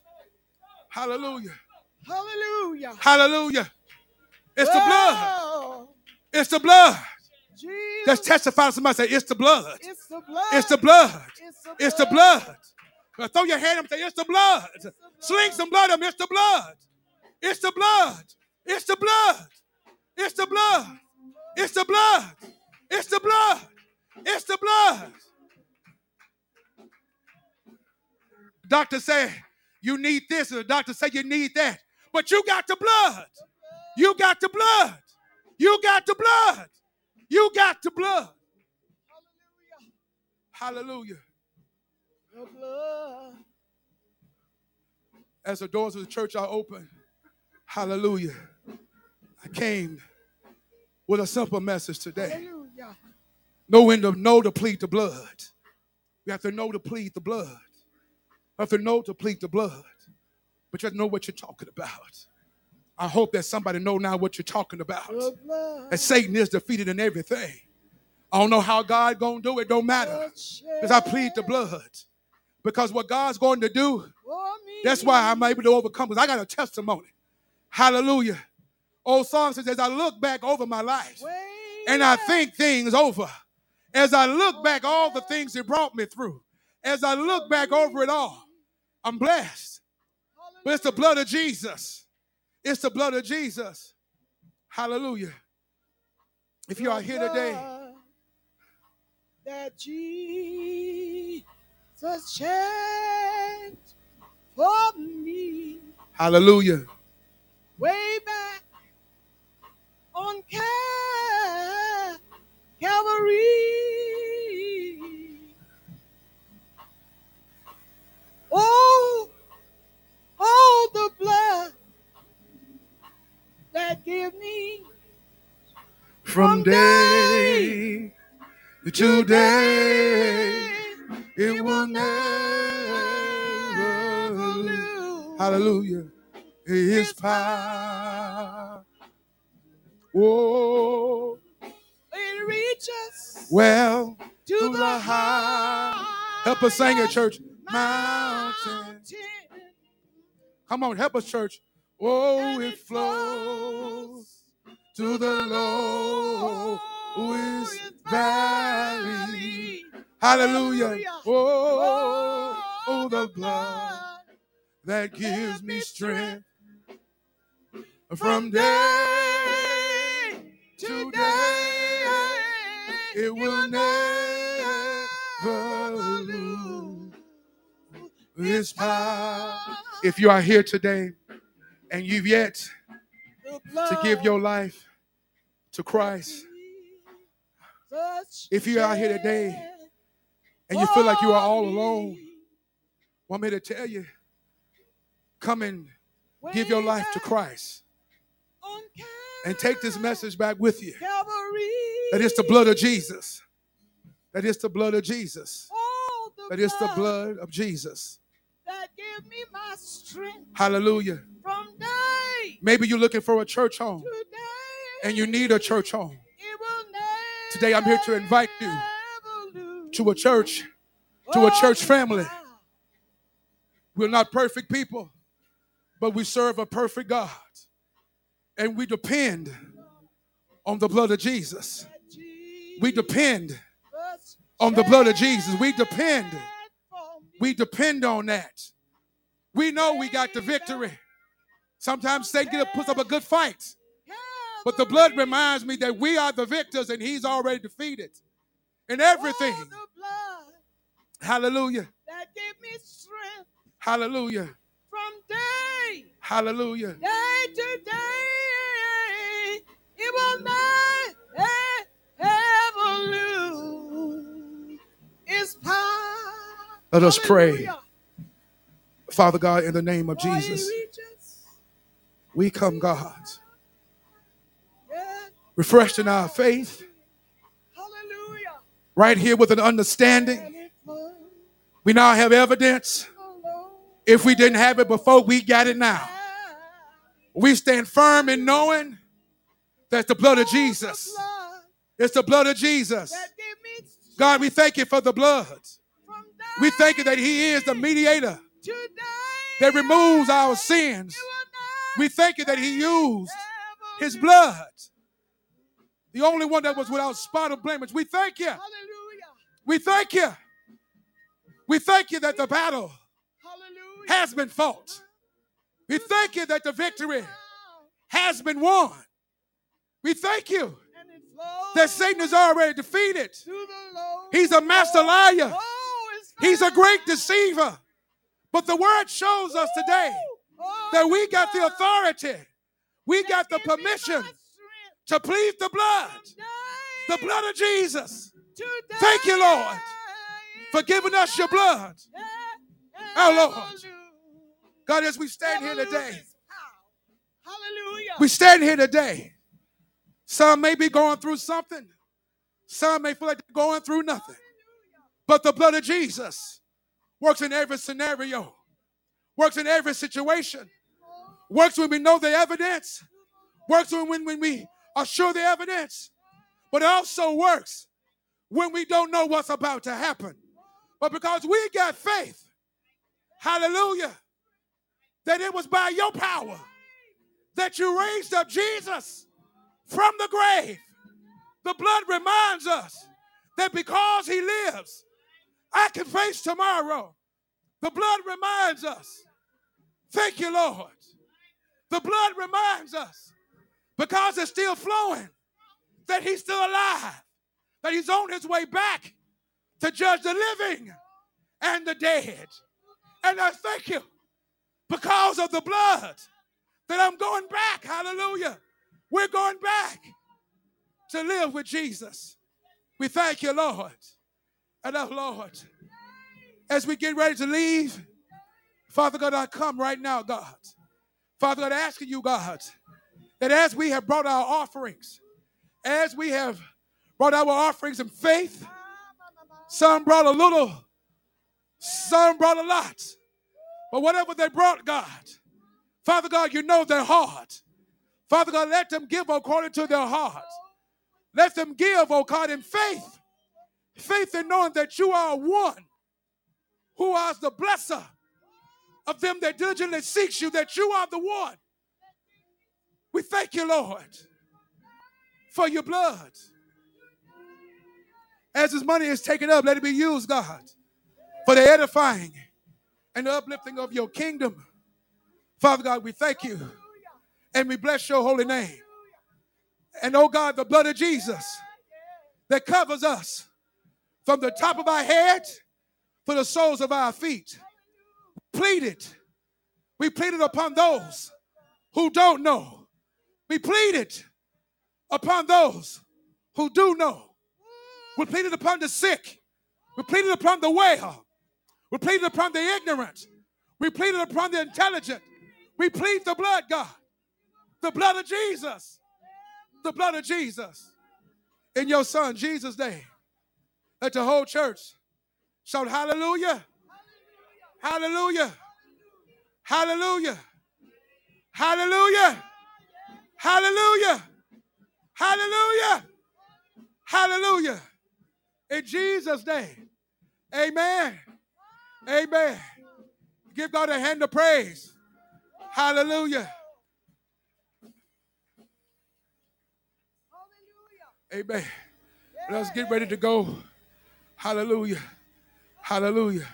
Hallelujah. Hallelujah. Hallelujah. It's the blood. It's the blood. Jesus. Let's testify to somebody say, It's the blood. It's the blood. It's the blood. It's the blood. Uh, Throw your hand up and say, It's the blood. Sling some blood up. It's the blood. It's the blood. It's the blood. It's the blood. It's the blood. It's the blood. It's the blood. Doctor say you need this, and the doctor say you need that. But you got the blood. You got the blood. You got the blood. You got the blood. Hallelujah. The blood. As the doors of the church are open, hallelujah. I came with a simple message today. Hallelujah. Know when to know to plead the blood. You have to know to plead the blood. You have to know to plead the blood. But you have to know what you're talking about. I hope that somebody know now what you're talking about. That Satan is defeated in everything. I don't know how God gonna do it. Don't matter. Because I plead the blood. Because what God's going to do, that's why I'm able to overcome. Because I got a testimony. Hallelujah. Old song says, as I look back over my life and I think things over, as I look back all the things He brought me through, as I look back over it all, I'm blessed. But it's the blood of Jesus. It's the blood of Jesus. Hallelujah. If you are here today, That Jesus shed for me hallelujah. way back on Cal- Calvary. Oh, oh, the blood that give me From day to day, it will never lose. Hallelujah. His power. Oh, It reaches well, to to the the high. Help us sing it, church. Mountain. mountain. Come on, help us, church. Oh, it flows to the lowest valley. Hallelujah. Oh, oh, the oh, blood that gives me strength from day to day. It will never lose its power. If you are here today and you've yet to give your life to Christ, If you are out here today and you feel like you are all alone, want me to tell you, come and give your life to Christ and take this message back with you. That is the blood of Jesus. That is the blood of Jesus. That is the blood of Jesus. That give me my strength Hallelujah. from day Maybe you're looking for a church home to day. and you need a church home. It will Today I'm here to invite you. To a church, to a church family. We're not perfect people, but we serve a perfect God. And we depend on the blood of Jesus. We depend on the blood of Jesus. We depend. We depend on that. We know we got the victory. Sometimes Satan puts up a good fight, but the blood reminds me that we are the victors and he's already defeated in everything. The blood Hallelujah. that gave me strength Hallelujah. from day, Hallelujah. day to day. It will not e- ever lose its power. Let us pray. Father God, in the name of Jesus, we come, God, refreshed in our faith, Hallelujah. right here with an understanding. And it flows We now have evidence. If we didn't have it before, we got it now. We stand firm in knowing that the blood of Jesus, it's the blood of Jesus. that gave me God, we thank you for the blood. We thank you that He is the mediator that removes our sins. We thank you that He used His blood, the only one that was without spot or blemish. We thank you. We thank you. We thank you that the battle has been fought. We thank you that the victory has been won. We thank you that Satan is already defeated. He's a master liar. He's a great deceiver. But the word shows us today that we got the authority, we got the give me my permission to plead the blood, the blood of Jesus, Thank you, Lord, for giving us your blood. Our Lord. God, as we stand here today, Hallelujah. we stand here today. Some may be going through something, some may feel like they're going through nothing. But the blood of Jesus works in every scenario, works in every situation, works when we know the evidence, works when, when, when we are sure the evidence, but it also works when we don't know what's about to happen. But because we got faith, hallelujah, that it was by your power that you raised up Jesus from the grave. The blood reminds us that because he lives, I can face tomorrow. The blood reminds us. Thank you, Lord. The blood reminds us because it's still flowing that he's still alive, that he's on his way back to judge the living and the dead. And I thank you because of the blood that I'm going back. Hallelujah. We're going back to live with Jesus. We thank you, Lord. Oh, Lord, as we get ready to leave, Father God, I come right now, God. Father God, asking you, God, that as we have brought our offerings, as we have brought our offerings in faith, some brought a little, some brought a lot. But whatever they brought, God, Father God, you know their heart. Father God, let them give according to their heart. Let them give, oh God, in faith. Faith in knowing that you are one who is the blesser of them that diligently seeks you, that you are the one. We thank you, Lord, for your blood. As this money is taken up, let it be used, God, for the edifying and the uplifting of your kingdom. Father God, we thank you and we bless your holy name. And oh God, the blood of Jesus that covers us from the top of our head to the soles of our feet. Pleaded. We pleaded upon those who don't know. We pleaded upon those who do know. We pleaded upon the sick. We pleaded upon the well. We pleaded upon the ignorant. We pleaded upon the intelligent. We plead the blood, God. The blood of Jesus. The blood of Jesus. In your son Jesus' name. Let the whole church shout hallelujah. Hallelujah. Hallelujah. Hallelujah. Hallelujah. Hallelujah. Hallelujah. In Jesus' name. Amen. Amen. Give God a hand of praise. Hallelujah. Hallelujah. Amen. Let's get ready to go. Hallelujah. Hallelujah.